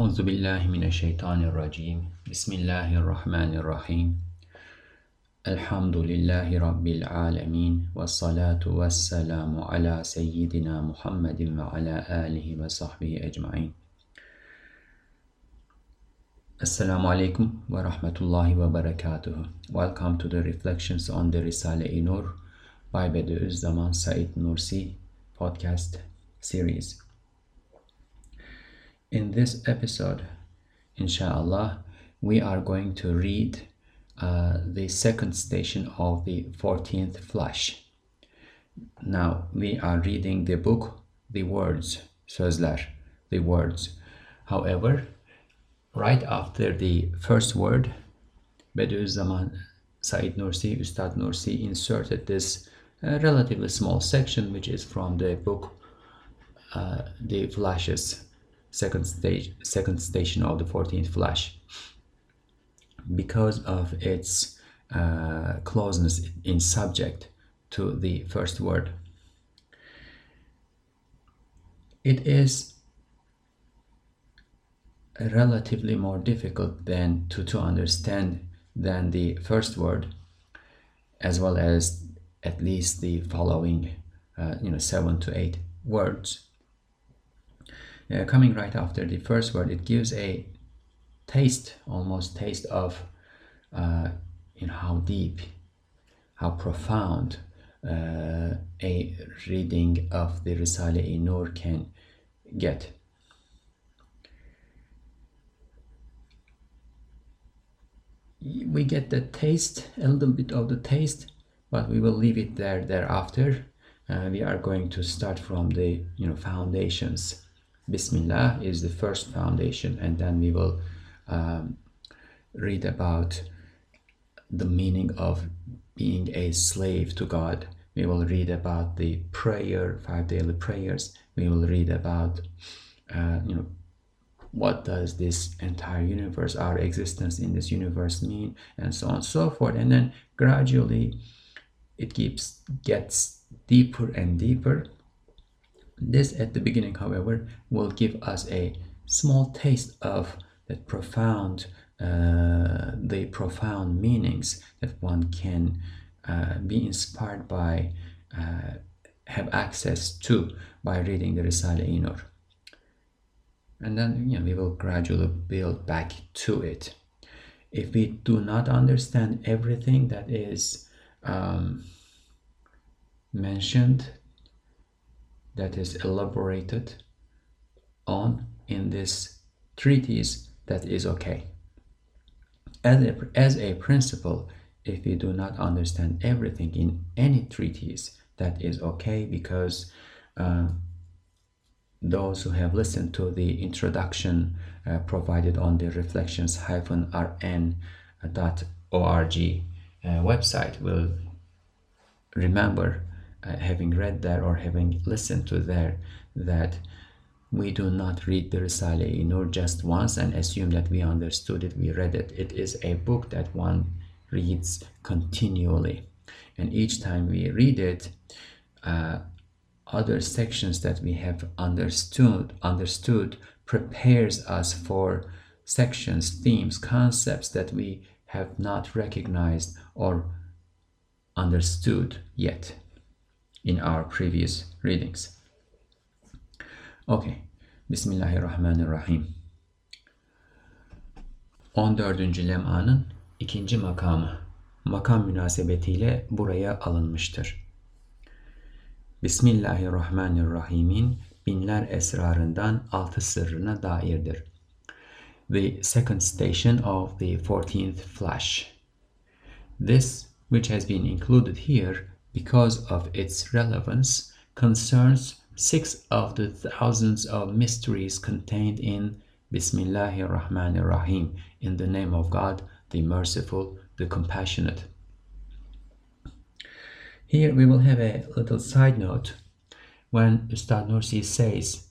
Euzu billahi mineşşeytanirracim. Bismillahirrahmanirrahim. Elhamdülillahi rabbil alamin ve salatu vesselamu ala seyyidina Muhammedin ve ala alihi ve sahbihi ecmaîn. Assalamu alaikum ve rahmetullahi ve berekatuhu. Welcome to the Reflections on the Risale-i Nur by Bediüzzaman Said Nursi podcast series. In this episode, inshallah, we are going to read uh, the second station of the 14th flash. Now, we are reading the book, the words, sözler, the words. However, right after the first word, Bediüzzaman Said Nursi, Ustad Nursi inserted this uh, relatively small section which is from the book uh, The Flashes second stage second station of the 14th flash. Because of its uh, closeness in subject to the first word. It is relatively more difficult than to, to understand than the first word as well as at least the following uh, you know seven to eight words uh, coming right after the first word, it gives a taste, almost taste of uh, in how deep, how profound uh, a reading of the Risale-i Nur can get. We get the taste, a little bit of the taste, but we will leave it there thereafter. Uh, we are going to start from the you know foundations Bismillah is the first foundation, and then we will um, read about the meaning of being a slave to God. We will read about the prayer, five daily prayers. We will read about, uh, you know, what does this entire universe, our existence in this universe mean, and so on and so forth. And then gradually, it keeps gets deeper and deeper this at the beginning, however, will give us a small taste of that profound, uh, the profound meanings that one can uh, be inspired by, uh, have access to by reading the Risale-i Nur. And then you know, we will gradually build back to it. If we do not understand everything that is um, mentioned that is elaborated on in this treatise that is okay. As a, as a principle, if you do not understand everything in any treatise, that is okay because uh, those who have listened to the introduction uh, provided on the reflections-rn.org uh, website will remember uh, having read there or having listened to there that we do not read the Risale-i Nur just once and assume that we understood it, we read it. It is a book that one reads continually. And each time we read it, uh, other sections that we have understood understood prepares us for sections, themes, concepts that we have not recognized or understood yet in our previous readings. Okay, Bismillahirrahmanirrahim. 14. lemanın ikinci makamı makam münasebetiyle buraya alınmıştır. Bismillahirrahmanirrahim'in binler esrarından altı sırrına dairdir. The second station of the 14th flash. This, which has been included here, because of its relevance, concerns six of the thousands of mysteries contained in Bismillahir Rahmanir Rahim, in the name of God, the Merciful, the Compassionate. Here we will have a little side note when Ustad Nursi says,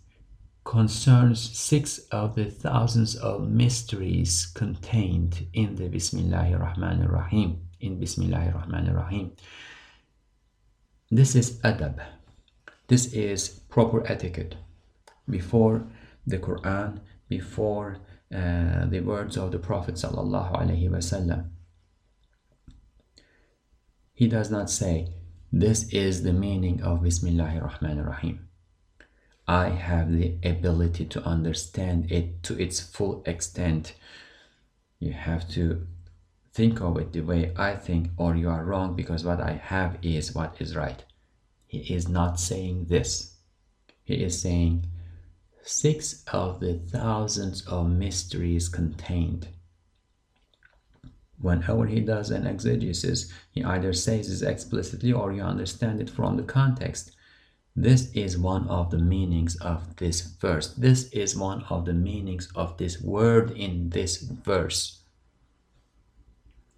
concerns six of the thousands of mysteries contained in the Bismillahir Rahmanir Rahim, in Bismillahir Rahmanir Rahim. This is adab. This is proper etiquette. Before the Quran, before uh, the words of the Prophet sallallahu alaihi wasallam. He does not say, this is the meaning of Bismillahir Rahmanir Rahim. I have the ability to understand it to its full extent. You have to think of it the way I think, or you are wrong because what I have is what is right. He is not saying this. He is saying six of the thousands of mysteries contained. Whenever he does an exegesis, he either says it explicitly or you understand it from the context. This is one of the meanings of this verse. This is one of the meanings of this word in this verse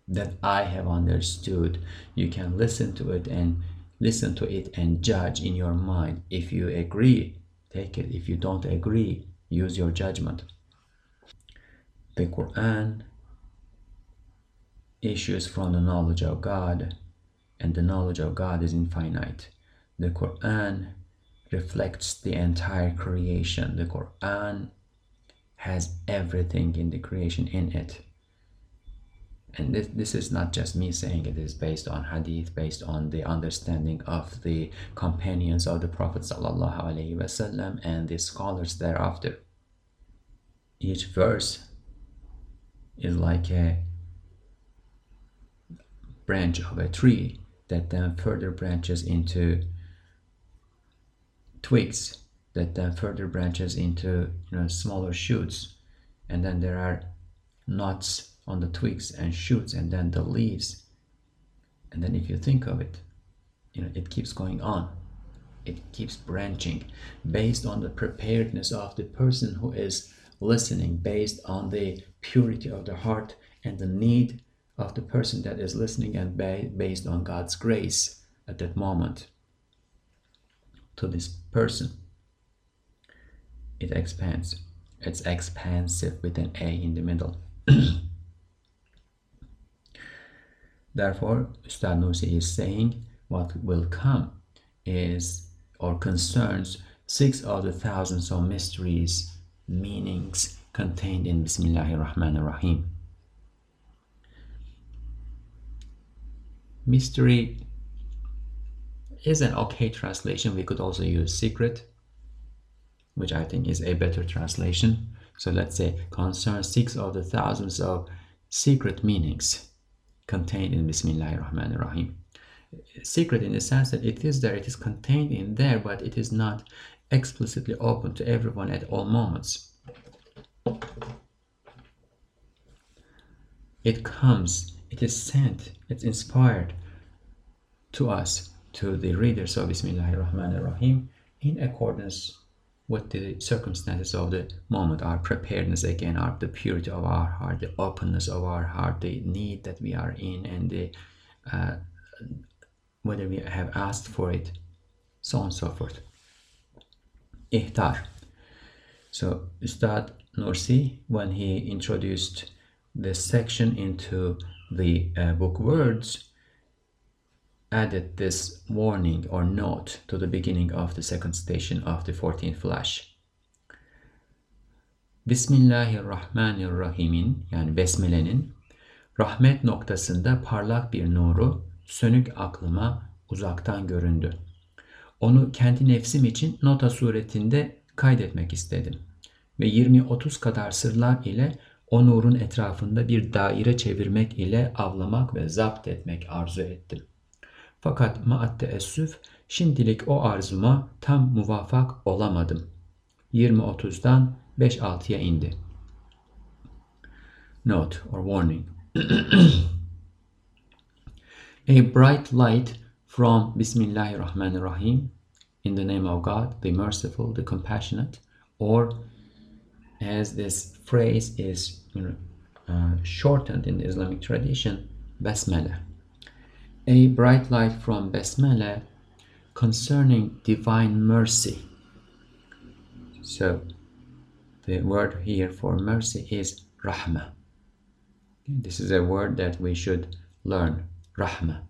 that I have understood. You can listen to it and listen to it and judge in your mind. If you agree, take it. If you don't agree, use your judgment. The Quran issues from the knowledge of God, and the knowledge of God is infinite. The Quran reflects the entire creation. The Quran has everything in the creation in it. And this, this is not just me saying it is based on hadith, based on the understanding of the companions of the Prophet wasallam and the scholars thereafter. Each verse is like a branch of a tree that then further branches into twigs that then further branches into you know smaller shoots and then there are knots on the twigs and shoots and then the leaves and then if you think of it you know it keeps going on it keeps branching based on the preparedness of the person who is listening based on the purity of the heart and the need of the person that is listening and based on God's grace at that moment to this person. It expands. It's expansive with an A in the middle. Therefore, Ustad Nursi is saying what will come is or concerns six of the thousands of mysteries, meanings contained in Bismillahir Rahmanir Rahim. Mystery is an okay translation. We could also use secret, which I think is a better translation. So let's say concern six of the thousands of secret meanings contained in Bismillahir Rahmanir Rahim. Secret in the sense that it is there, it is contained in there, but it is not explicitly open to everyone at all moments. It comes it is sent, it's inspired to us, to the readers of Bismillahir Rahmanir Rahim, in accordance with the circumstances of the moment, our preparedness again, our the purity of our heart, the openness of our heart, the need that we are in, and the uh, whether we have asked for it, so on and so forth. Ihtar. So Ustad Nursi, when he introduced this section into the uh, book words added this warning or note to the beginning of the second station of the 14th flash. Bismillahirrahmanirrahim'in yani Besmele'nin rahmet noktasında parlak bir nuru sönük aklıma uzaktan göründü. Onu kendi nefsim için nota suretinde kaydetmek istedim ve 20-30 kadar sırlar ile o nurun etrafında bir daire çevirmek ile avlamak ve zapt etmek arzu ettim. Fakat maat teessüf şimdilik o arzuma tam muvafak olamadım. 20-30'dan 5-6'ya indi. Note or warning. A bright light from Bismillahirrahmanirrahim in the name of God, the merciful, the compassionate, or as this phrase is you know, uh, shortened in the Islamic tradition, Basmala. A bright light from Basmala concerning divine mercy. So, the word here for mercy is Rahma. This is a word that we should learn, Rahma.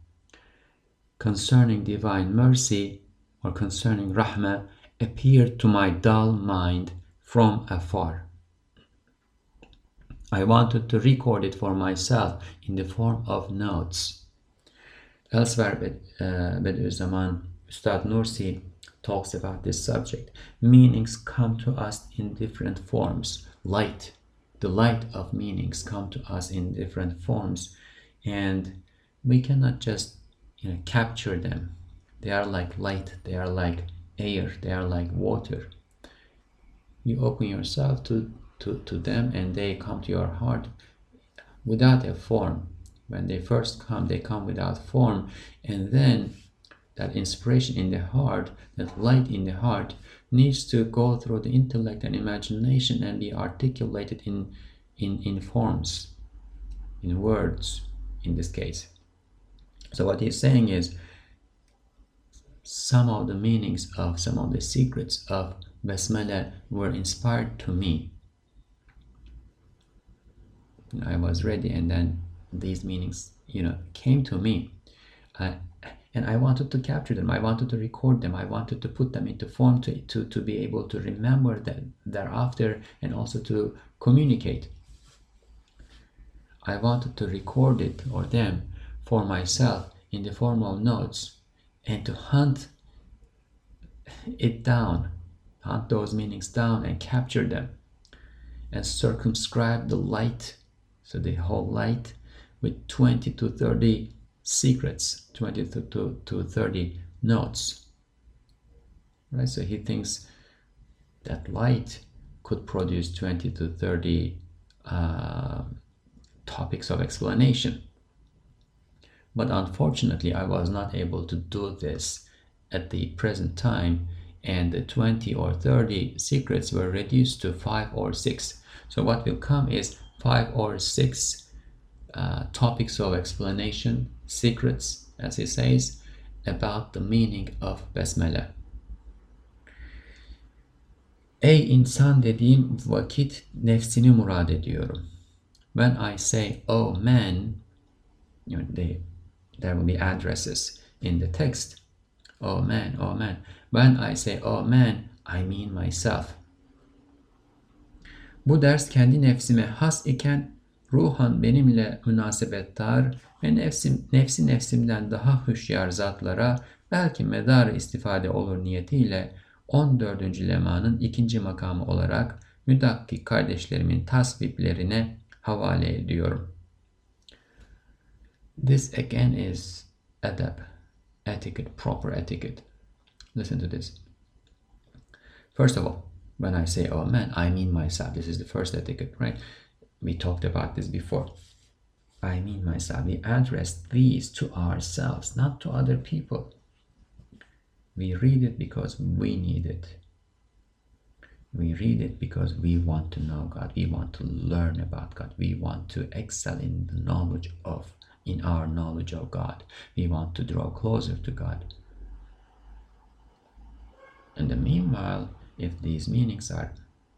Concerning divine mercy or concerning Rahma appeared to my dull mind from afar. I wanted to record it for myself in the form of notes. Elsewhere, with uh, Bediüzzaman Ustad Nursi talks about this subject. Meanings come to us in different forms. Light, the light of meanings come to us in different forms, and we cannot just you know, capture them. They are like light, they are like air, they are like water. You open yourself to, to, to them and they come to your heart without a form. When they first come, they come without form, and then that inspiration in the heart, that light in the heart, needs to go through the intellect and imagination and be articulated in, in, in forms, in words, in this case. So, what he's saying is some of the meanings of some of the secrets of Basmala were inspired to me. I was ready, and then these meanings, you know, came to me. And I wanted to capture them. I wanted to record them. I wanted to put them into form to, to, to be able to remember them thereafter and also to communicate. I wanted to record it or them for myself in the form of notes and to hunt it down, hunt those meanings down and capture them and circumscribe the light, so the whole light with 20 to 30 secrets 20 to, to, to 30 notes. Right so he thinks that light could produce 20 to 30 uh, topics of explanation. But unfortunately i was not able to do this at the present time and the 20 or 30 secrets were reduced to 5 or 6 so what will come is 5 or 6 uh, topics of explanation, secrets, as he says, about the meaning of Besmele. Ey insan dediğim vakit nefsini murad ediyorum. When I say, oh man, you know, they, there will be addresses in the text. Oh man, oh man. When I say, oh man, I mean myself. Bu ders kendi nefsime has iken ruhan benimle münasebettar ve nefsim, nefsi nefsimden daha hüşyar zatlara belki medar istifade olur niyetiyle 14. lemanın ikinci makamı olarak müdakkik kardeşlerimin tasviplerine havale ediyorum. This again is adab, etiquette, proper etiquette. Listen to this. First of all, when I say, man, I mean myself. This is the first etiquette, right? We talked about this before. I mean myself. We address these to ourselves, not to other people. We read it because we need it. We read it because we want to know God. We want to learn about God. We want to excel in the knowledge of, in our knowledge of God. We want to draw closer to God. In the meanwhile, if these meanings are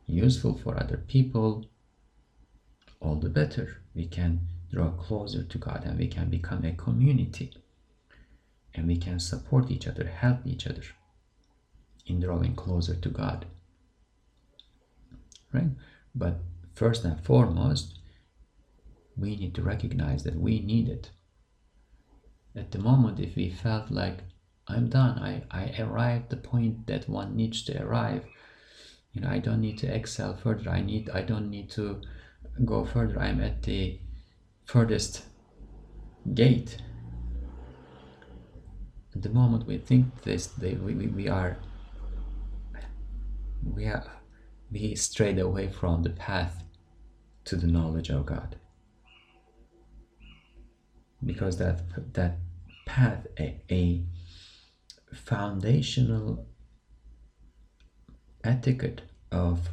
useful for other people, all the better. We can draw closer to God and we can become a community. And we can support each other, help each other in drawing closer to God. Right? But first and foremost, we need to recognize that we need it. At the moment, if we felt like I'm done, I, I arrived the point that one needs to arrive, you know, I don't need to excel further. I need I don't need to go further, I'm at the furthest gate. At the moment we think this, they, we, we are we are we strayed away from the path to the knowledge of God. Because that that path, a, a foundational etiquette of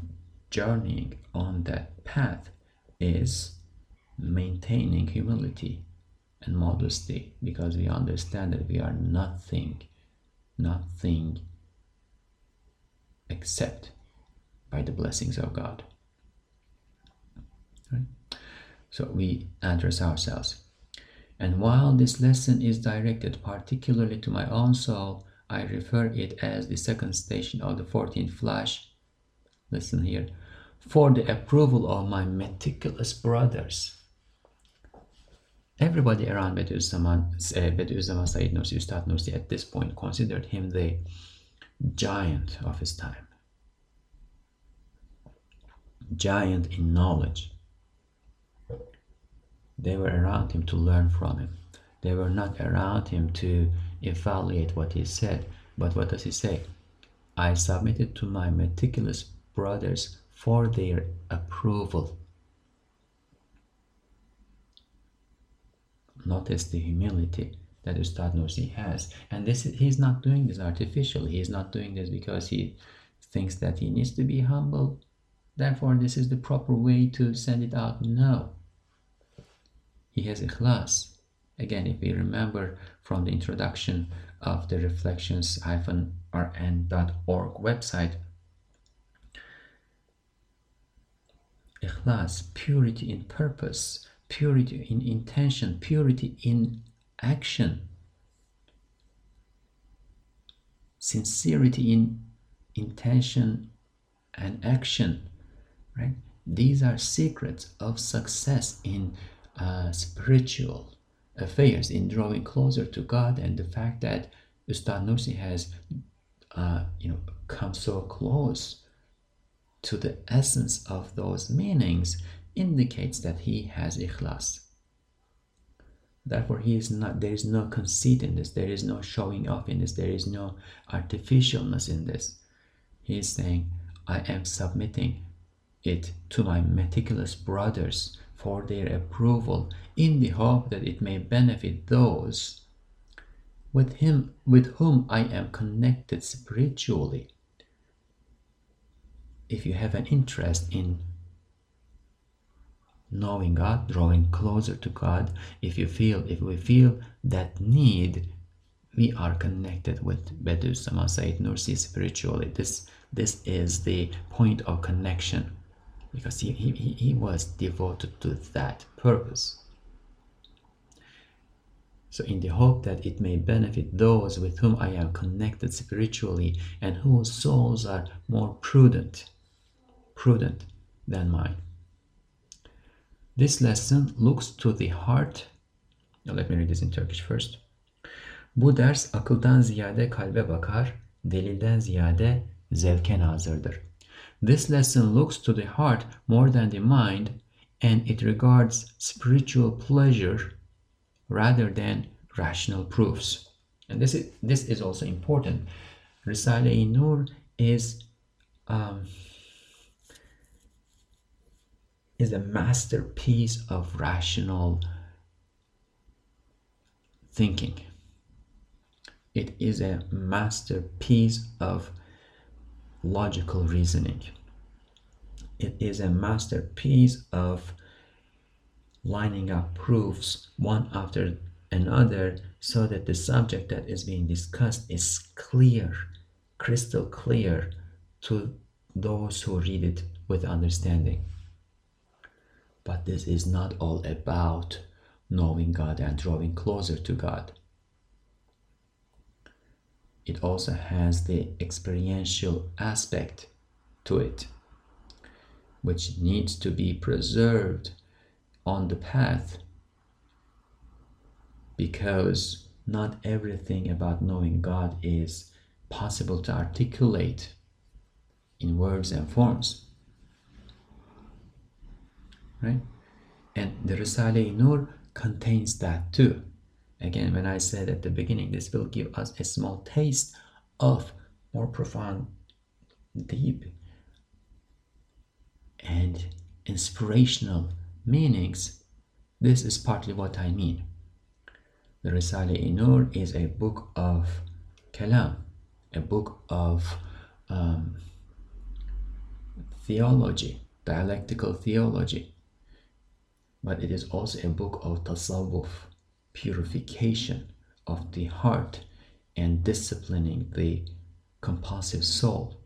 journeying on that path is maintaining humility and modesty because we understand that we are nothing, nothing except by the blessings of God. Right? So we address ourselves. And while this lesson is directed particularly to my own soul, I refer it as the second station of the 14th flash. Listen here for the approval of my meticulous brothers. Everybody around Bediüzzaman, uh, Bediüzzaman Said Nursi, Ustad Nursi at this point considered him the giant of his time. Giant in knowledge. They were around him to learn from him. They were not around him to evaluate what he said. But what does he say? I submitted to my meticulous brothers for their approval. Notice the humility that Ustad Nursi has. And this he's not doing this artificially. He's not doing this because he thinks that he needs to be humble. Therefore, this is the proper way to send it out. No. He has ikhlas. Again, if we remember from the introduction of the reflections-rn.org website, ikhlas, purity in purpose, purity in intention, purity in action, sincerity in intention and action, right? These are secrets of success in uh, spiritual affairs, in drawing closer to God, and the fact that Ustad Nursi has, uh, you know, come so close to the essence of those meanings indicates that he has ikhlas. Therefore, he is not. There is no conceit in this. There is no showing off in this. There is no artificialness in this. He is saying, "I am submitting it to my meticulous brothers for their approval, in the hope that it may benefit those with him with whom I am connected spiritually." If you have an interest in knowing God, drawing closer to God, if you feel, if we feel that need, we are connected with Bediüzzaman Said Nursi spiritually. This, this is the point of connection because he, he, he was devoted to that purpose. So, in the hope that it may benefit those with whom I am connected spiritually and whose souls are more prudent, prudent than mine. This lesson looks to the heart. Now let me read this in Turkish first. Bu ders akıldan ziyade kalbe bakar, delilden ziyade zevke nazırdır. This lesson looks to the heart more than the mind and it regards spiritual pleasure rather than rational proofs. And this is, this is also important. Risale-i Nur is um, is a masterpiece of rational thinking. It is a masterpiece of logical reasoning. It is a masterpiece of lining up proofs one after another so that the subject that is being discussed is clear, crystal clear to those who read it with understanding. But this is not all about knowing God and drawing closer to God. It also has the experiential aspect to it, which needs to be preserved on the path because not everything about knowing God is possible to articulate in words and forms right? And the Risale-i Nur contains that too. Again, when I said at the beginning, this will give us a small taste of more profound, deep, and inspirational meanings. This is partly what I mean. The Risale-i Nur is a book of kalam, a book of um, theology, dialectical theology but it is also a book of tasawwuf, purification of the heart and disciplining the compulsive soul.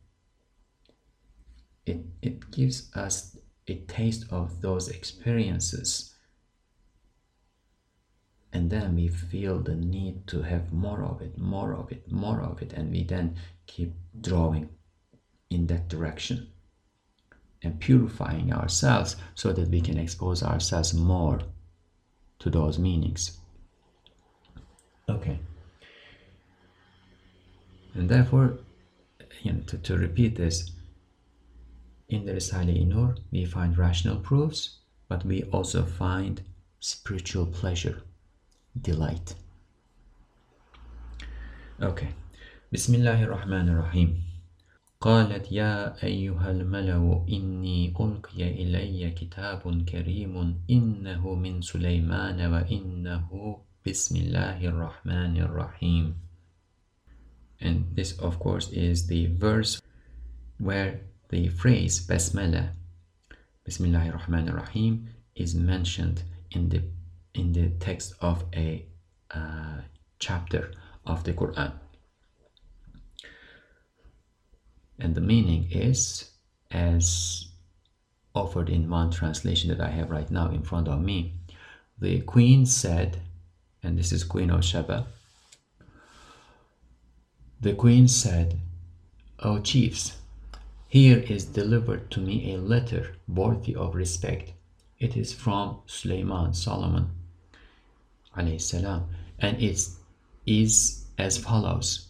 It, it gives us a taste of those experiences and then we feel the need to have more of it, more of it, more of it, and we then keep drawing in that direction. And purifying ourselves so that we can expose ourselves more to those meanings. Okay. And therefore, you know, to, to repeat this, in the Risale-i Nur, we find rational proofs, but we also find spiritual pleasure, delight. Okay. Bismillahir Rahmanir Rahim. قالت يا أيها الملأ إني ألقي إلي كتاب كريم إنه من سليمان وإنه بسم الله الرحمن الرحيم and this of course is the verse where the phrase Basmala Bismillahir Rahmanir Rahim is mentioned in the in the text of a uh, chapter of the Quran and the meaning is as offered in one translation that I have right now in front of me. The queen said, and this is Queen of Sheba, the queen said, O chiefs, here is delivered to me a letter worthy of respect. It is from Suleiman, Solomon, salam, and it is as follows.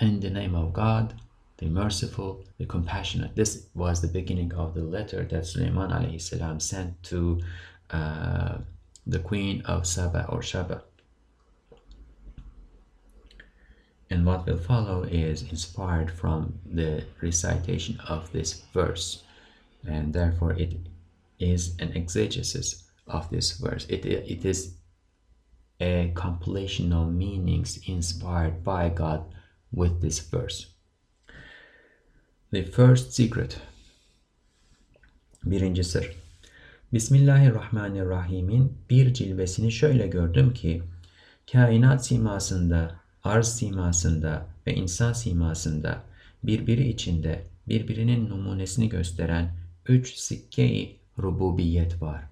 In the name of God, the merciful, the compassionate. This was the beginning of the letter that Sulaiman alayhi salam sent to uh, the queen of Saba or Shaba. And what will follow is inspired from the recitation of this verse, and therefore it is an exegesis of this verse. It, it is a compilation of meanings inspired by God with this verse. The First Secret Birinci Sır Bismillahirrahmanirrahim'in bir cilvesini şöyle gördüm ki kainat simasında, arz simasında ve insan simasında birbiri içinde birbirinin numunesini gösteren üç sikke-i rububiyet var.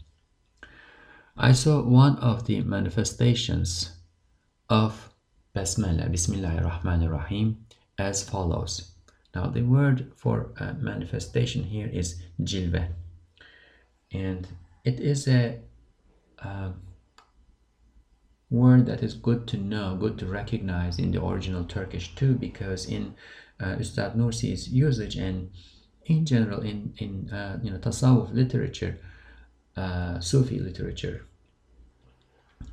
I saw one of the manifestations of Basmala, Bismillahirrahmanirrahim, as follows. Now the word for uh, manifestation here is jilve, and it is a uh, word that is good to know, good to recognize in the original Turkish too, because in uh, Ustad Nursi's usage and in general in in uh, you know tasawwuf literature, uh, Sufi literature,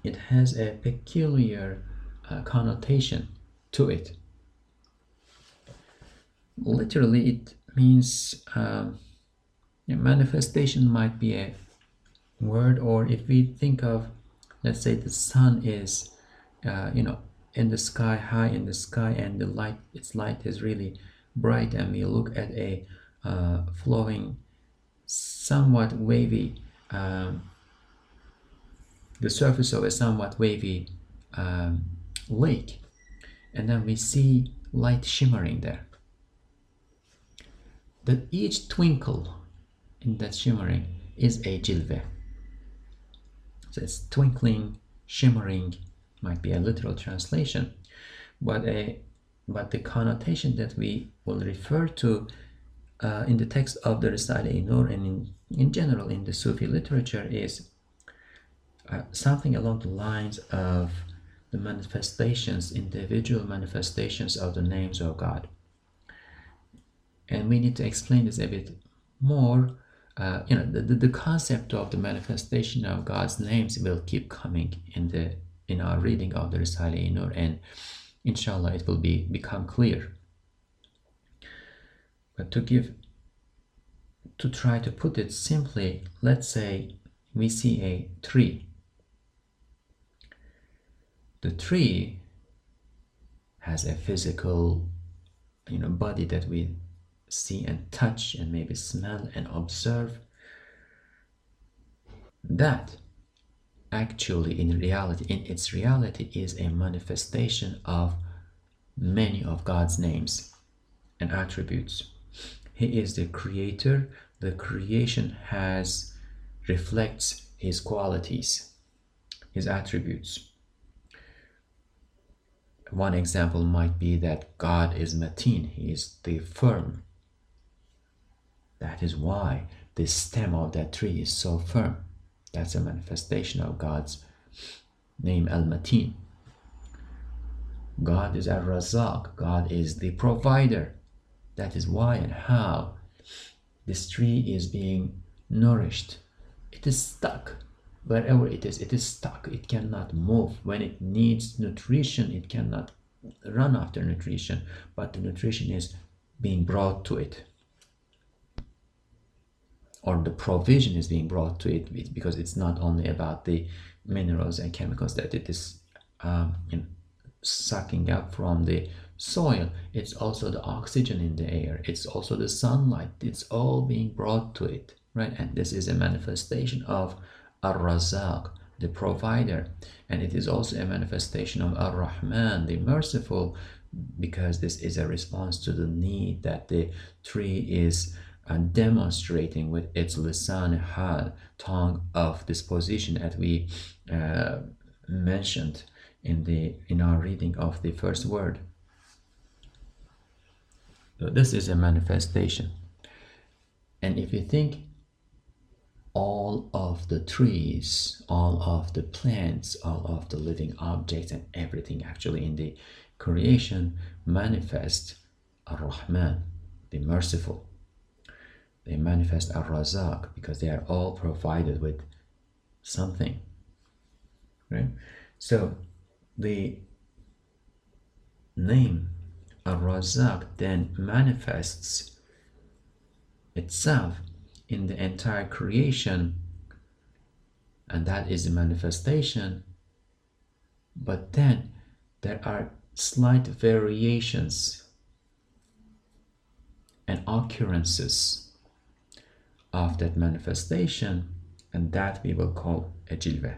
it has a peculiar uh, connotation to it literally it means um, manifestation might be a word or if we think of let's say the sun is uh, you know in the sky high in the sky and the light its light is really bright and we look at a uh, flowing somewhat wavy um, the surface of a somewhat wavy um, lake and then we see light shimmering there that each twinkle in that shimmering is a jilve. So it's twinkling, shimmering, might be a literal translation, but a but the connotation that we will refer to uh, in the text of the Risale-i Nur and in, in general in the Sufi literature is uh, something along the lines of the manifestations, individual manifestations of the names of God and we need to explain this a bit more uh, you know the, the concept of the manifestation of god's names will keep coming in the in our reading of the risale nur and inshallah it will be become clear. But to give to try to put it simply let's say we see a tree. The tree has a physical you know body that we see and touch and maybe smell and observe that actually in reality in its reality is a manifestation of many of God's names and attributes. He is the creator. The creation has reflects his qualities his attributes. One example might be that God is matin he is the firm that is why the stem of that tree is so firm. That's a manifestation of God's name Al Matin. God is Al Razak, God is the provider. That is why and how this tree is being nourished. It is stuck. Wherever it is, it is stuck. It cannot move. When it needs nutrition, it cannot run after nutrition, but the nutrition is being brought to it or the provision is being brought to it because it's not only about the minerals and chemicals that it is um, you know, sucking up from the soil. It's also the oxygen in the air. It's also the sunlight. It's all being brought to it right? And this is a manifestation of ar-razaq the provider. And it is also a manifestation of ar-rahman the merciful because this is a response to the need that the tree is and demonstrating with its lisan hal, tongue of disposition, as we uh, mentioned in the in our reading of the first word. So this is a manifestation, and if you think all of the trees, all of the plants, all of the living objects, and everything actually in the creation manifest Ar-Rahman, the merciful they manifest ar-razaq because they are all provided with something right? So the name ar-razaq then manifests itself in the entire creation and that is the manifestation. But then there are slight variations and occurrences of that manifestation, and that we will call a jilve.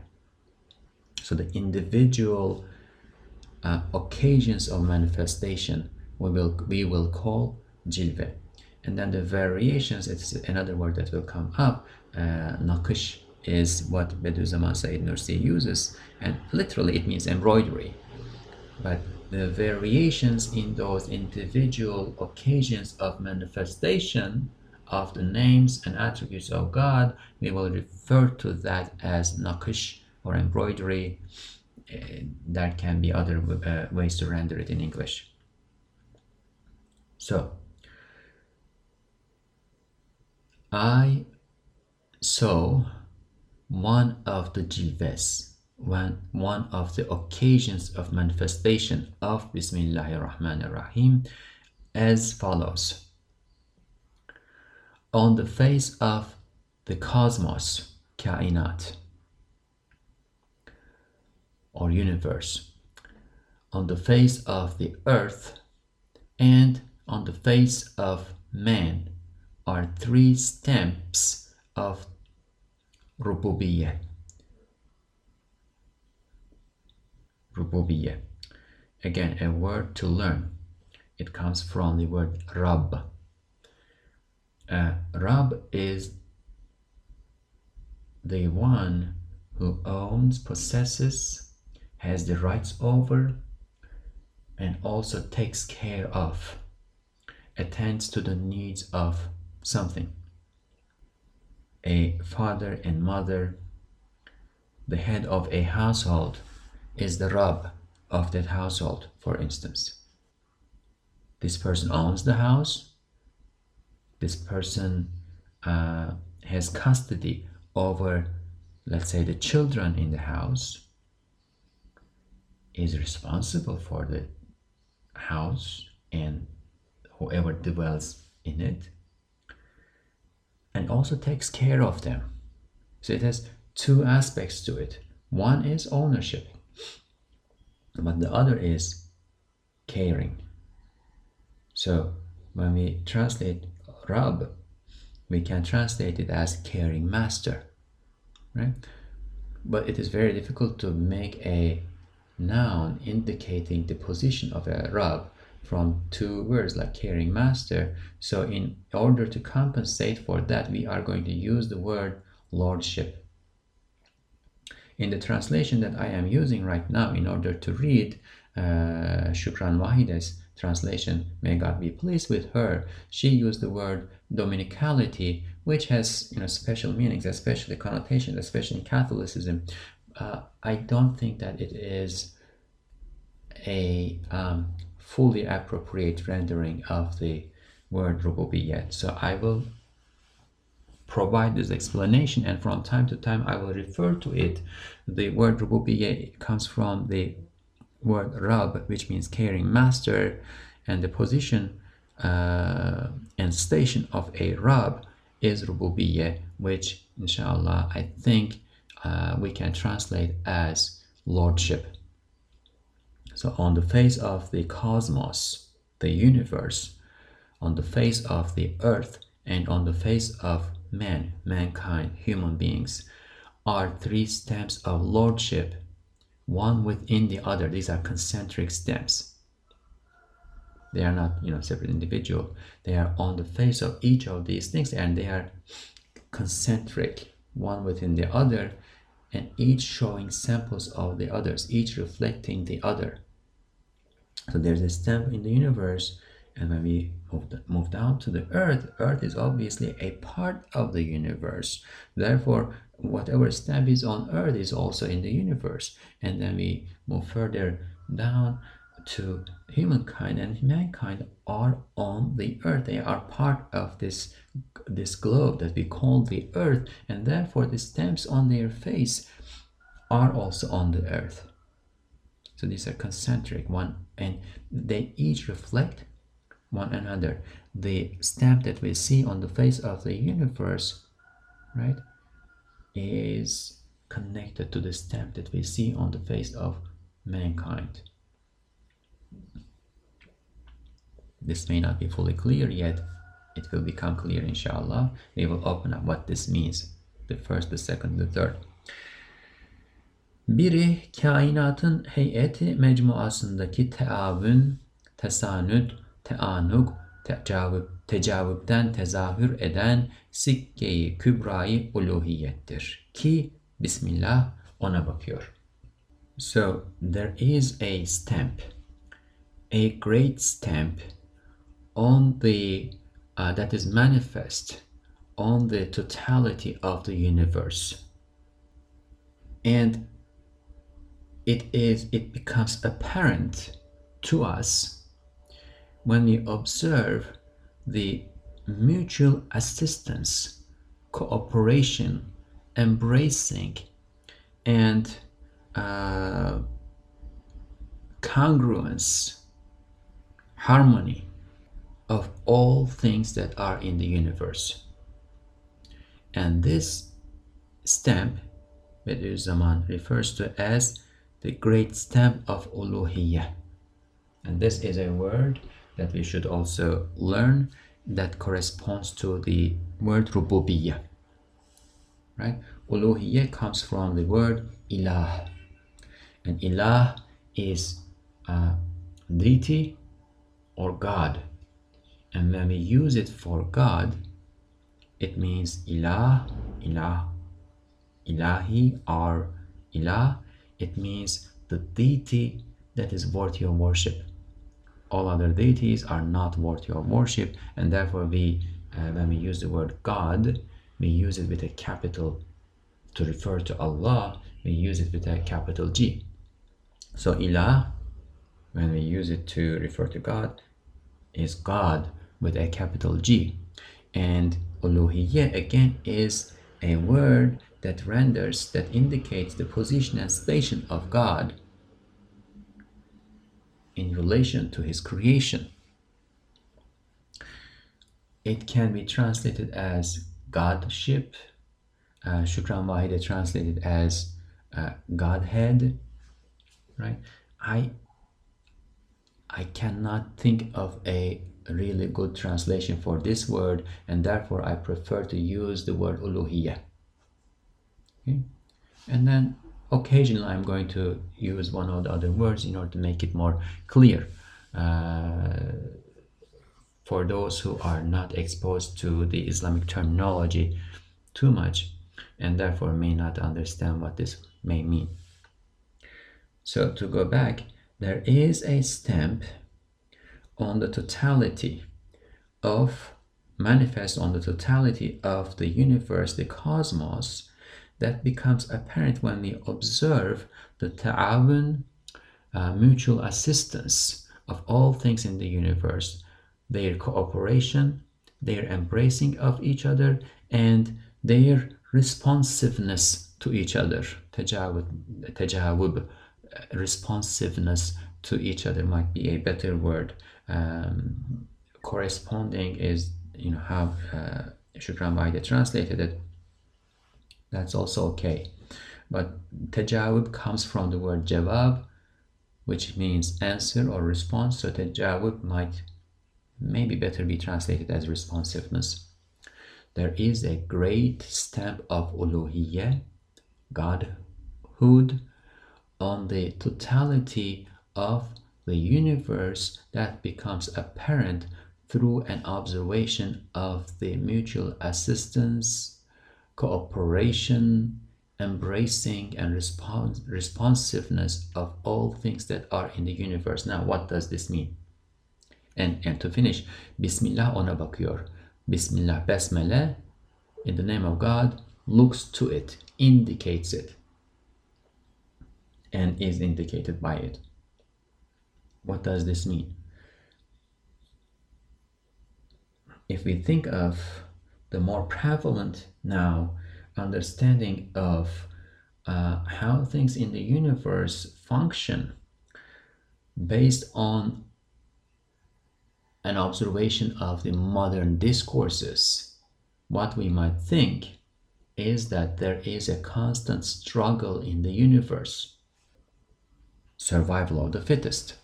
So the individual uh, occasions of manifestation we will we will call jilve, and then the variations. It's another word that will come up. Uh, is what Bediüzzaman Said Nursi uses, and literally it means embroidery. But the variations in those individual occasions of manifestation of the names and attributes of God, we will refer to that as naqish or embroidery. Uh, there can be other uh, ways to render it in English. So, I saw one of the jilves, one, one of the occasions of manifestation of Bismillahir Rahmanir Rahim as follows on the face of the cosmos, kainat, or universe, on the face of the earth, and on the face of man are three stamps of rububiyyah. Rububiyyah. Again, a word to learn. It comes from the word Rabb uh, Rab is the one who owns, possesses, has the rights over, and also takes care of, attends to the needs of something. A father and mother, the head of a household, is the Rab of that household, for instance. This person owns the house, this person uh, has custody over, let's say, the children in the house, is responsible for the house and whoever dwells in it, and also takes care of them. So it has two aspects to it. One is ownership, but the other is caring. So when we translate Rab, we can translate it as caring master, right? But it is very difficult to make a noun indicating the position of a Rab from two words like caring master. So in order to compensate for that, we are going to use the word lordship. In the translation that I am using right now in order to read uh, Shukran translation, may God be pleased with her, she used the word dominicality, which has you know special meanings, especially connotations, especially in Catholicism. Uh, I don't think that it is a um, fully appropriate rendering of the word rububiyyat. So I will provide this explanation and from time to time I will refer to it. The word rububiyyat comes from the word rab which means caring master and the position uh, and station of a rab is rububiyyah which inshallah I think uh, we can translate as lordship. So on the face of the cosmos, the universe, on the face of the earth, and on the face of man, mankind, human beings, are three stems of lordship, one within the other. These are concentric stems. They are not, you know, separate individual. They are on the face of each of these things, and they are concentric, one within the other, and each showing samples of the others, each reflecting the other. So there's a stem in the universe, and when we move, move down to the earth, earth is obviously a part of the universe. Therefore, whatever stamp is on earth is also in the universe. And then we move further down to humankind and mankind are on the earth they are part of this this globe that we call the earth and therefore the stamps on their face are also on the earth so these are concentric one and they each reflect one another the stamp that we see on the face of the universe right is connected to the stamp that we see on the face of mankind This may not be fully clear yet. It will become clear inshallah. We will open up what this means. The first, the second, the third. Biri kainatın heyeti mecmuasındaki teavün, tesanüt, teanuk, tezahür eden sikkeyi kübrayı uluhiyettir. Ki Bismillah ona bakıyor. So there is a stamp, a great stamp on the uh, that is manifest on the totality of the universe and it is it becomes apparent to us when we observe the mutual assistance cooperation embracing and uh, congruence harmony of all things that are in the universe. And this stamp, Zaman refers to as the great stamp of Uluhiyya. And this is a word that we should also learn that corresponds to the word Rububiyya. Right? Uluhiyya comes from the word Ilah. And Ilah is a deity or God and when we use it for God it means ilah ilah ilahi or ilah it means the deity that is worthy of worship all other deities are not worthy of worship and therefore we uh, when we use the word God we use it with a capital to refer to Allah we use it with a capital G so ilah when we use it to refer to God is God with a capital G. And uluhiyya again is a word that renders, that indicates the position and station of God in relation to his creation. It can be translated as Godship, uh, Shukran translated as uh, Godhead, right? I I cannot think of a really good translation for this word and therefore I prefer to use the word uluhiyya. Okay? And then occasionally I'm going to use one or the other words in order to make it more clear uh, for those who are not exposed to the Islamic terminology too much and therefore may not understand what this may mean. So to go back, there is a stamp on the totality of manifest on the totality of the universe, the cosmos, that becomes apparent when we observe the ta'awun, uh, mutual assistance of all things in the universe, their cooperation, their embracing of each other, and their responsiveness to each other. Tajawub, uh, responsiveness to each other might be a better word. Um, corresponding is, you know, how uh, Shukran Vahide translated it. That's also okay. But tajawub comes from the word jawab, which means answer or response. So tajawub might maybe better be translated as responsiveness. There is a great stamp of uluhiyya, Godhood, on the totality of the universe that becomes apparent through an observation of the mutual assistance, cooperation, embracing, and respons- responsiveness of all things that are in the universe. Now, what does this mean? And, and to finish, Bismillah ona bakıyor. Bismillah, Basmala, in the name of God, looks to it, indicates it, and is indicated by it. What does this mean? If we think of the more prevalent now understanding of uh, how things in the universe function based on an observation of the modern discourses, what we might think is that there is a constant struggle in the universe. Survival of the fittest.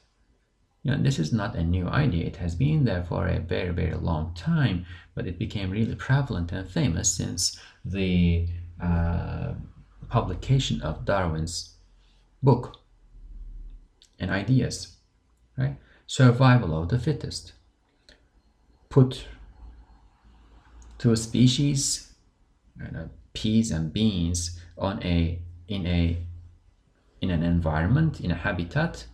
You know, this is not a new idea. It has been there for a very, very long time, but it became really prevalent and famous since the uh, publication of Darwin's book and ideas, right? Survival of the fittest put two species, you know, peas and beans, on a in a in an environment in a habitat,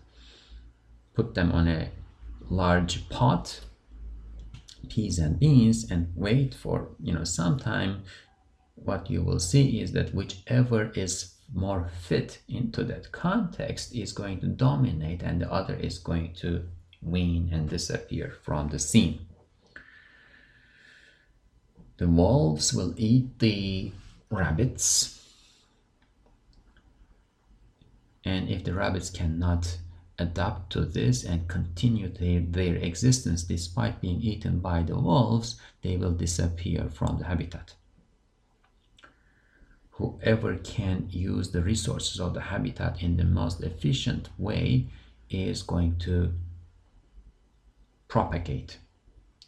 put them on a large pot, peas and beans, and wait for you know some time. What you will see is that whichever is more fit into that context is going to dominate, and the other is going to win and disappear from the scene. The wolves will eat the rabbits. And if the rabbits cannot adapt to this and continue their, their existence despite being eaten by the wolves, they will disappear from the habitat. Whoever can use the resources of the habitat in the most efficient way is going to propagate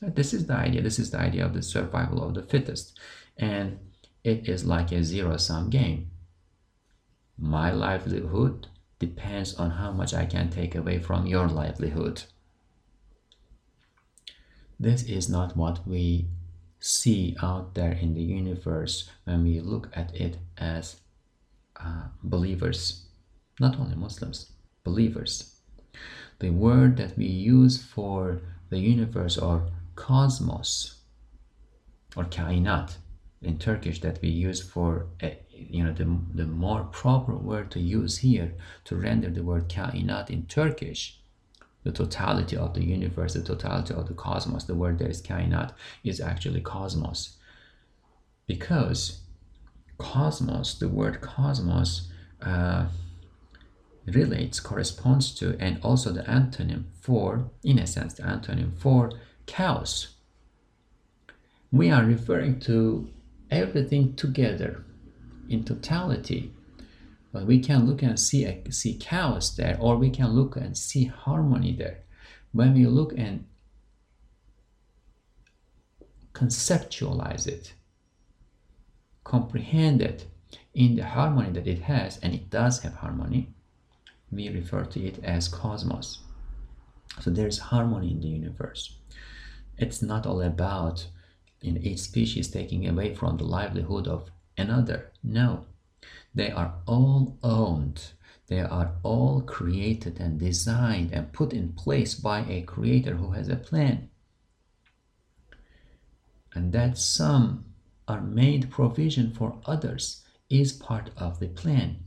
this is the idea. This is the idea of the survival of the fittest. And it is like a zero sum game. My livelihood depends on how much I can take away from your livelihood. This is not what we see out there in the universe when we look at it as uh, believers, not only Muslims, believers. The word that we use for the universe or cosmos or kainat in Turkish that we use for uh, you know the, the more proper word to use here to render the word kainat in Turkish the totality of the universe the totality of the cosmos the word that is kainat is actually cosmos because cosmos the word cosmos uh, relates corresponds to and also the antonym for in a sense the antonym for chaos. We are referring to everything together in totality. But we can look and see, see chaos there, or we can look and see harmony there. When we look and conceptualize it, comprehend it in the harmony that it has, and it does have harmony, we refer to it as cosmos. So there's harmony in the universe it's not all about in each species taking away from the livelihood of another. No, they are all owned. They are all created and designed and put in place by a creator who has a plan. and that some are made provision for others is part of the plan.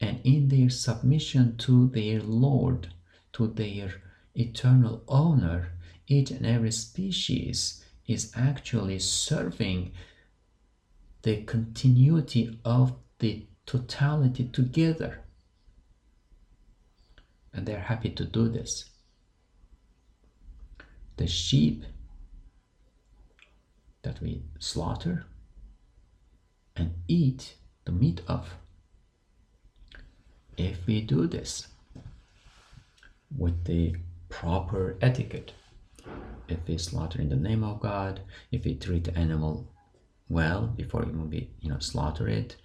And in their submission to their Lord, to their eternal owner, each and every species is actually serving the continuity of the totality together. And they're happy to do this. The sheep that we slaughter and eat the meat of. If we do this with the proper etiquette, if we slaughter in the name of God, if we treat the animal well before we you know slaughter it,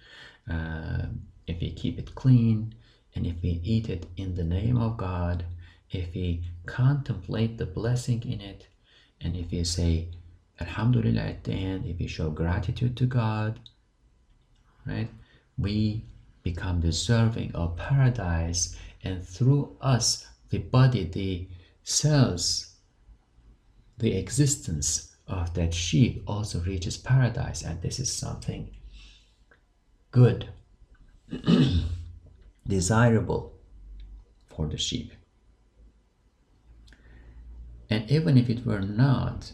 uh, if we keep it clean, and if we eat it in the name of God, if we contemplate the blessing in it, and if we say Alhamdulillah at the end, if we show gratitude to God, right, we become deserving of paradise, and through us, the body, the cells, the existence of that sheep also reaches paradise, and this is something good, desirable for the sheep. And even if it were not,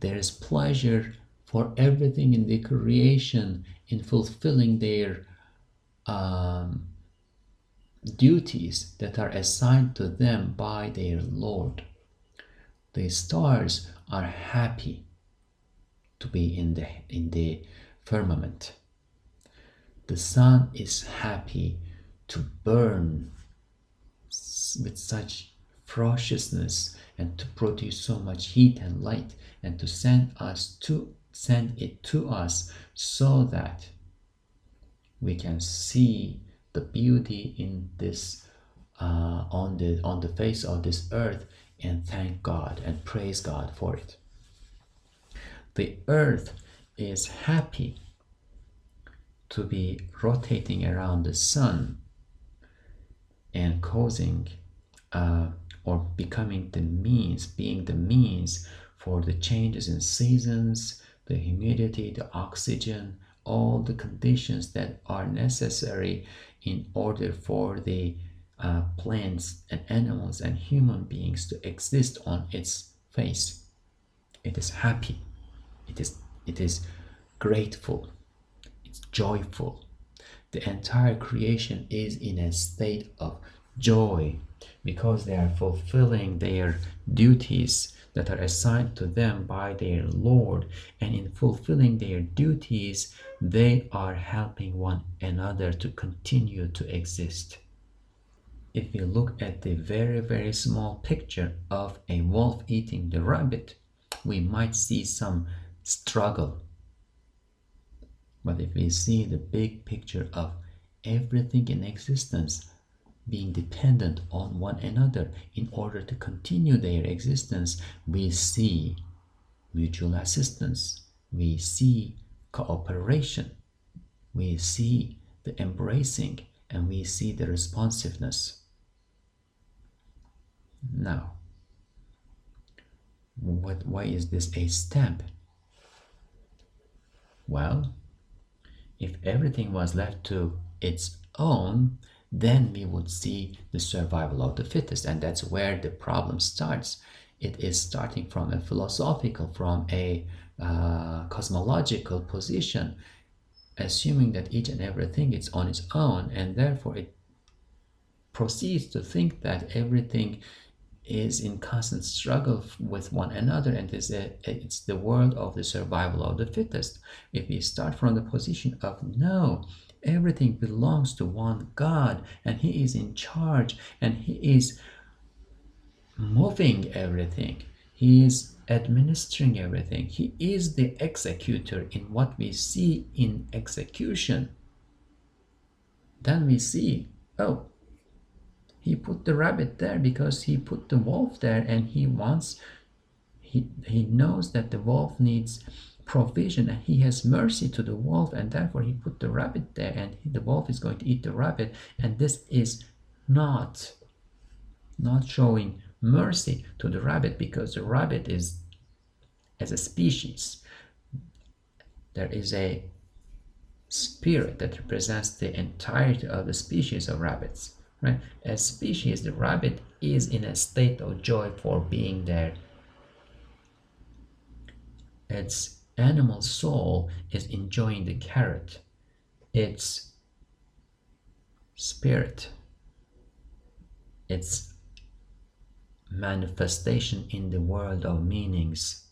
there is pleasure for everything in the creation in fulfilling their um, duties that are assigned to them by their Lord. The stars are happy to be in the in the firmament. The sun is happy to burn with such ferociousness and to produce so much heat and light and to send us to send it to us so that we can see the beauty in this uh, on the on the face of this earth and thank God and praise God for it. The earth is happy to be rotating around the sun and causing uh, or becoming the means, being the means for the changes in seasons, the humidity, the oxygen, all the conditions that are necessary in order for the uh, plants and animals and human beings to exist on its face. It is happy. It is it is grateful. It's joyful. The entire creation is in a state of joy because they are fulfilling their duties that are assigned to them by their Lord, and in fulfilling their duties, they are helping one another to continue to exist. If we look at the very, very small picture of a wolf eating the rabbit, we might see some struggle. But if we see the big picture of everything in existence being dependent on one another in order to continue their existence, we see mutual assistance, we see cooperation, we see the embracing, and we see the responsiveness. Now, what, why is this a stamp? Well, if everything was left to its own, then we would see the survival of the fittest. And that's where the problem starts. It is starting from a philosophical, from a uh, cosmological position, assuming that each and everything is on its own, and therefore it proceeds to think that everything is in constant struggle with one another and it's, a, it's the world of the survival of the fittest. If we start from the position of no, Everything belongs to one God, and He is in charge, and He is moving everything. He is administering everything. He is the executor in what we see in execution. Then we see, oh, he put the rabbit there because he put the wolf there and he wants, he, he knows that the wolf needs provision and he has mercy to the wolf and therefore he put the rabbit there and the wolf is going to eat the rabbit. And this is not not showing mercy to the rabbit because the rabbit is as a species there is a spirit that represents the entirety of the species of rabbits right? As species the rabbit is in a state of joy for being there. Its animal soul is enjoying the carrot. Its spirit its manifestation in the world of meanings.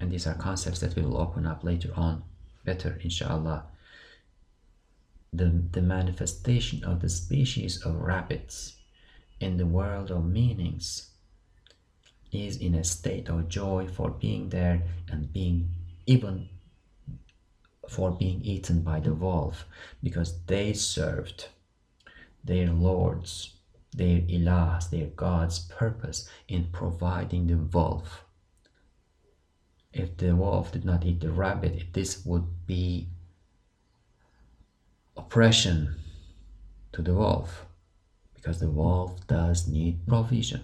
And these are concepts that we will open up later on better inshallah the, the manifestation of the species of rabbits in the world of meanings is in a state of joy for being there and being even for being eaten by the wolf because they served their lords, their ilahs, their gods' purpose in providing the wolf. If the wolf did not eat the rabbit, this would be oppression to the wolf because the wolf does need provision.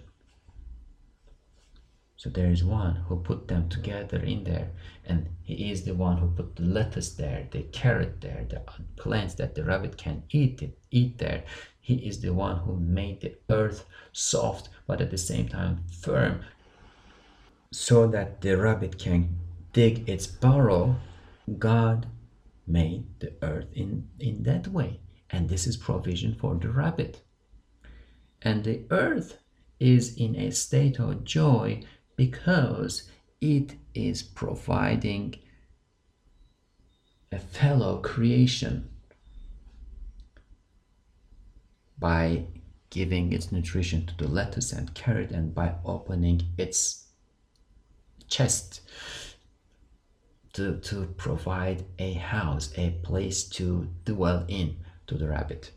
So there is one who put them together in there, and he is the one who put the lettuce there, the carrot there, the plants that the rabbit can eat it, eat there. He is the one who made the earth soft, but at the same time firm, so that the rabbit can dig its burrow. God made the earth in, in that way, and this is provision for the rabbit. And the earth is in a state of joy because it is providing a fellow creation by giving its nutrition to the lettuce and carrot and by opening its chest to, to provide a house, a place to dwell in to the rabbit.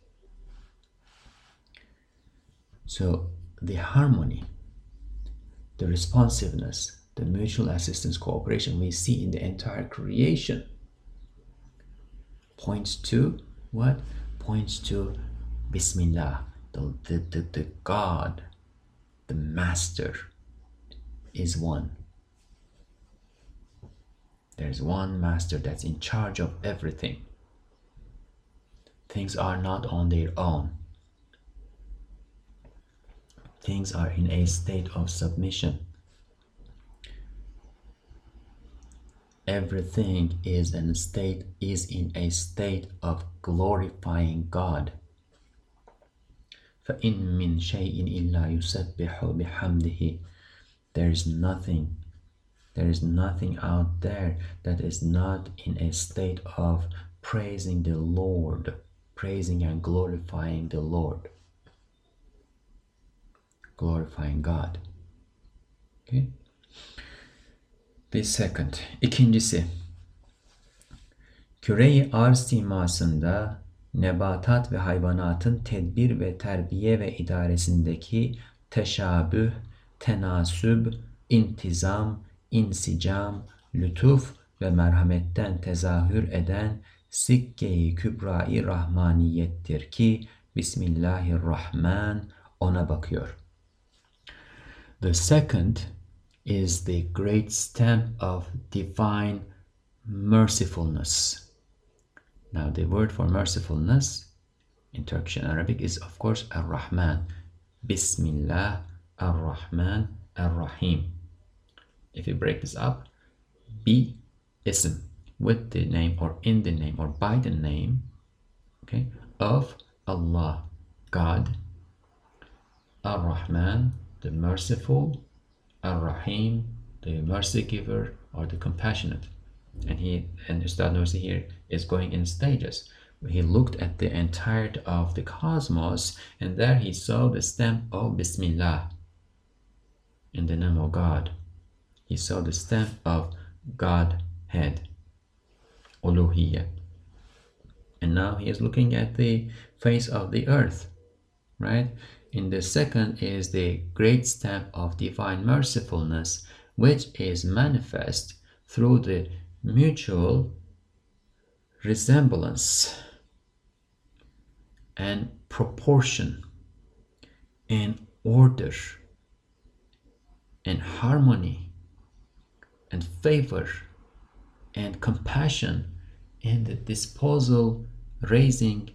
So the harmony the responsiveness, the mutual assistance cooperation we see in the entire creation points to what? Points to Bismillah, the, the, the, the God, the Master is one. There's one Master that's in charge of everything. Things are not on their own things are in a state of submission. Everything is in a state is in a state of glorifying God. فإن من شيء إلا يسبح بحمده There is nothing there is nothing out there that is not in a state of praising the Lord, praising and glorifying the Lord glorifying God. Okay. The second. İkincisi. Küre-i arz simasında nebatat ve hayvanatın tedbir ve terbiye ve idaresindeki teşabüh, tenasüb, intizam, insicam, lütuf ve merhametten tezahür eden sikke-i kübra-i rahmaniyettir ki Bismillahirrahman ona bakıyor. The second is the great stamp of divine mercifulness. Now, the word for mercifulness in Turkish and Arabic is, of course, Ar Rahman. Bismillah Ar Rahman Ar Rahim. If you break this up, be ism with the name or in the name or by the name okay, of Allah, God, Ar Rahman, the merciful, Ar-Rahim, the mercy giver or the compassionate. And he and Ustad Nursi here is going in stages. He looked at the entirety of the cosmos and there he saw the stamp of Bismillah in the name of God. He saw the stamp of Godhead, Uluhiyyah. And now he is looking at the face of the earth, right? In the second is the great stamp of divine mercifulness, which is manifest through the mutual resemblance and proportion and order and harmony and favor and compassion and the disposal, raising,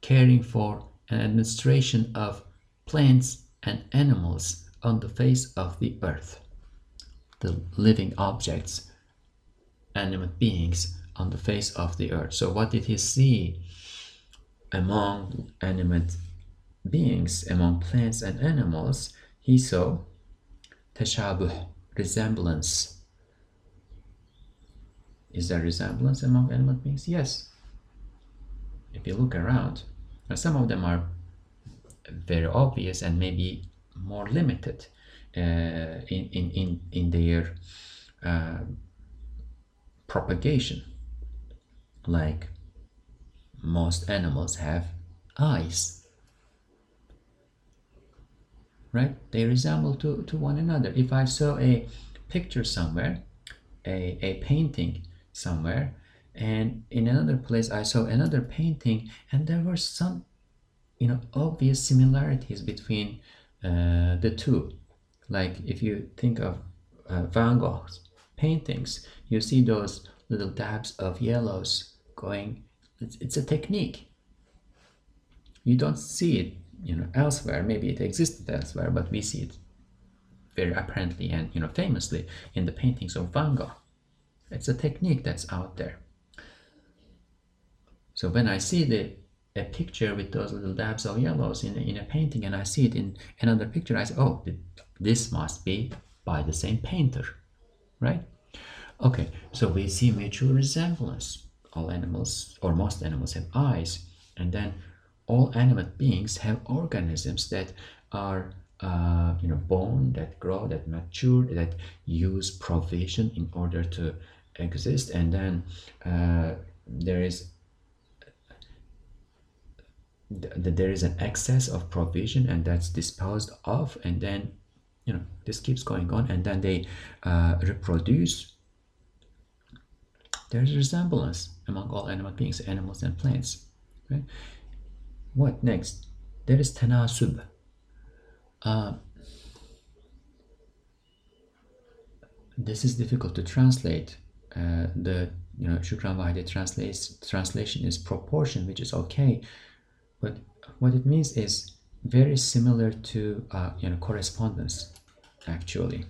caring for, and administration of plants and animals on the face of the earth, the living objects, animate beings on the face of the earth. So, what did he see among animate beings, among plants and animals? He saw tashabuh, resemblance. Is there resemblance among animal beings? Yes. If you look around, some of them are very obvious and maybe more limited uh, in, in, in, in their uh, propagation. Like most animals have eyes, right? They resemble to, to one another. If I saw a picture somewhere, a, a painting somewhere, and in another place I saw another painting, and there were some you know obvious similarities between uh, the two like if you think of uh, van gogh's paintings you see those little dabs of yellows going it's, it's a technique you don't see it you know elsewhere maybe it existed elsewhere but we see it very apparently and you know famously in the paintings of van gogh it's a technique that's out there so when i see the a picture with those little dabs of yellows in in a painting and I see it in another picture, I say, oh, this must be by the same painter, right? Okay, so we see mutual resemblance. All animals, or most animals, have eyes, and then all animate beings have organisms that are, uh, you know, born, that grow, that mature, that use provision in order to exist, and then uh, there is that there is an excess of provision and that's disposed of and then you know this keeps going on and then they uh, reproduce. There's a resemblance among all animal beings animals and plants right what next? There is tanasub. Uh, this is difficult to translate. Uh, the you know Shukran Vahide translates translation is proportion which is okay. But what it means is very similar to uh, you know correspondence actually.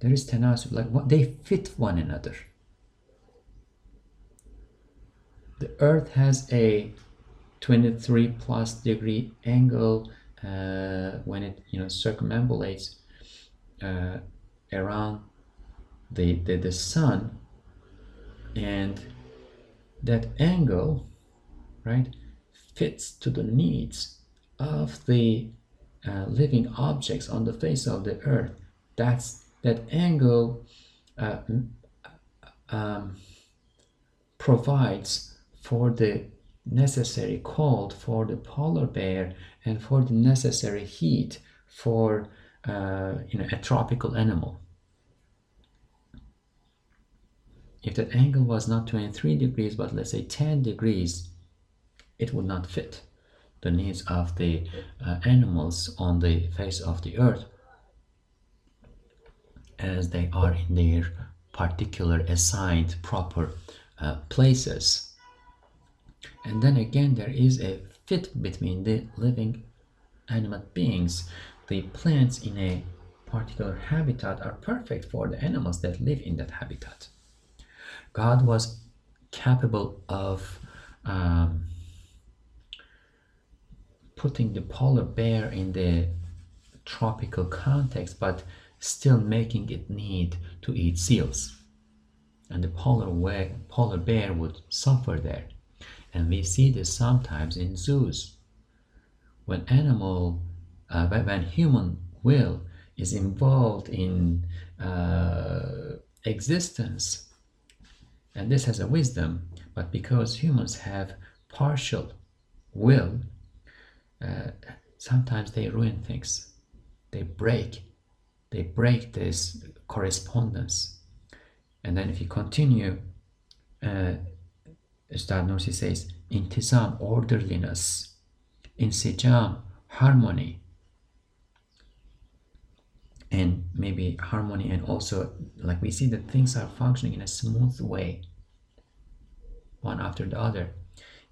There is tenasub like what they fit one another. The earth has a 23 plus degree angle uh, when it you know circumambulates uh, around the, the the sun and that angle right fits to the needs of the uh, living objects on the face of the earth. That's that angle uh, um, provides for the necessary cold for the polar bear and for the necessary heat for uh, you know a tropical animal. If that angle was not 23 degrees but let's say 10 degrees, it would not fit the needs of the uh, animals on the face of the earth as they are in their particular assigned proper uh, places. And then again, there is a fit between the living animate beings. The plants in a particular habitat are perfect for the animals that live in that habitat. God was capable of um, putting the polar bear in the tropical context, but still making it need to eat seals. And the polar, polar bear would suffer there. And we see this sometimes in zoos. When animal, uh, when human will is involved in uh, existence, and this has a wisdom, but because humans have partial will, uh, sometimes they ruin things. They break. They break this correspondence. And then if you continue, uh, Nursi says, intizam, orderliness, insijam, harmony. and maybe harmony and also like we see that things are functioning in a smooth way one after the other.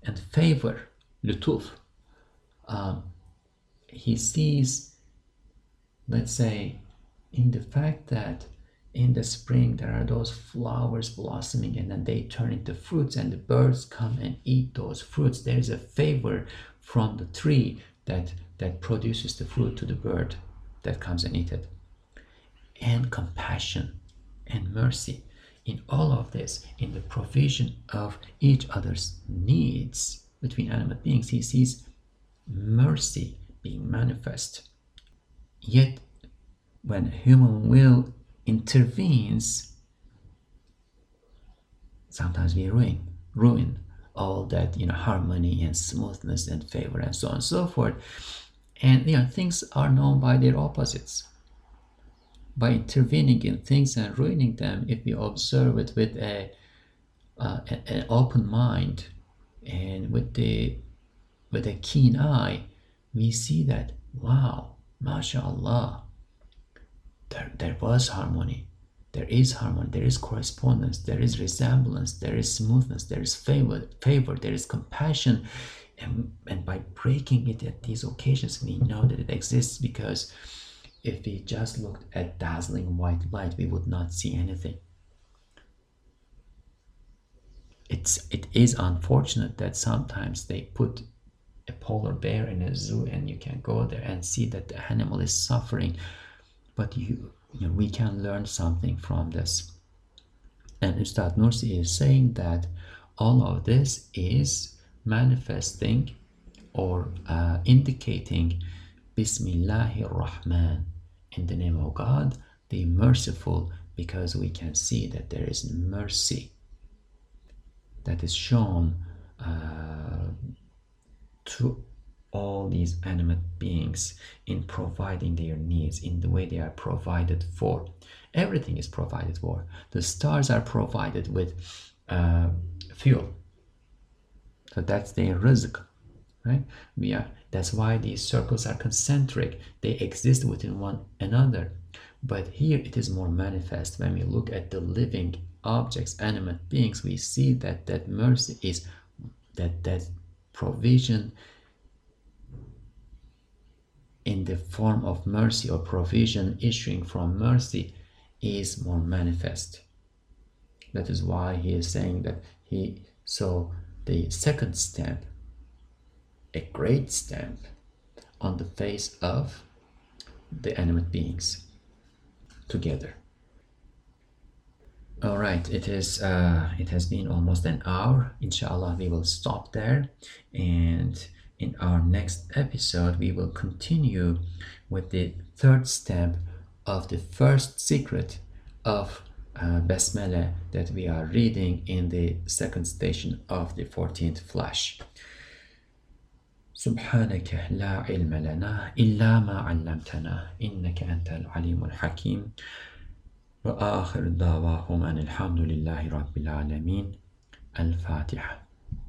And favor lutuf. Um, he sees let's say in the fact that in the spring there are those flowers blossoming and then they turn into fruits and the birds come and eat those fruits. There is a favor from the tree that that produces the fruit to the bird that comes and eat it. And compassion and mercy in all of this in the provision of each other's needs between animate beings. He sees mercy being manifest. Yet when human will intervenes, sometimes we ruin, ruin all that you know harmony and smoothness and favor and so on and so forth. And you know things are known by their opposites. By intervening in things and ruining them, if we observe it with a, uh, an open mind and with the with a keen eye, we see that wow, mashallah, there, there was harmony. There is harmony, there is correspondence, there is resemblance, there is smoothness, there is favor, favor there is compassion. And, and by breaking it at these occasions, we know that it exists because if we just looked at dazzling white light, we would not see anything. It's, it is unfortunate that sometimes they put a polar bear in a zoo and you can go there and see that the animal is suffering but you, you know, we can learn something from this. And Ustad Nursi is saying that all of this is manifesting or uh, indicating Bismillahir Rahman in the name of God, the merciful, because we can see that there is mercy that is shown uh, to all these animate beings in providing their needs in the way they are provided for. Everything is provided for. The stars are provided with uh, fuel. So that's their rizq, right? We are. That's why these circles are concentric. They exist within one another. But here it is more manifest. When we look at the living objects, animate beings, we see that that mercy is that that provision in the form of mercy or provision issuing from mercy is more manifest. That is why he is saying that he saw the second stamp, a great stamp, on the face of the animate beings together. All right, it is. Uh, it has been almost an hour. Inshallah, we will stop there and in our next episode, we will continue with the third step of the first secret of uh, Basmala that we are reading in the second station of the 14th flash. سبحانك لا علم لنا إلا ما علمتنا إنك أنت العليم الحكيم وآخر دعواهم أن الحمد لله رب العالمين الفاتحة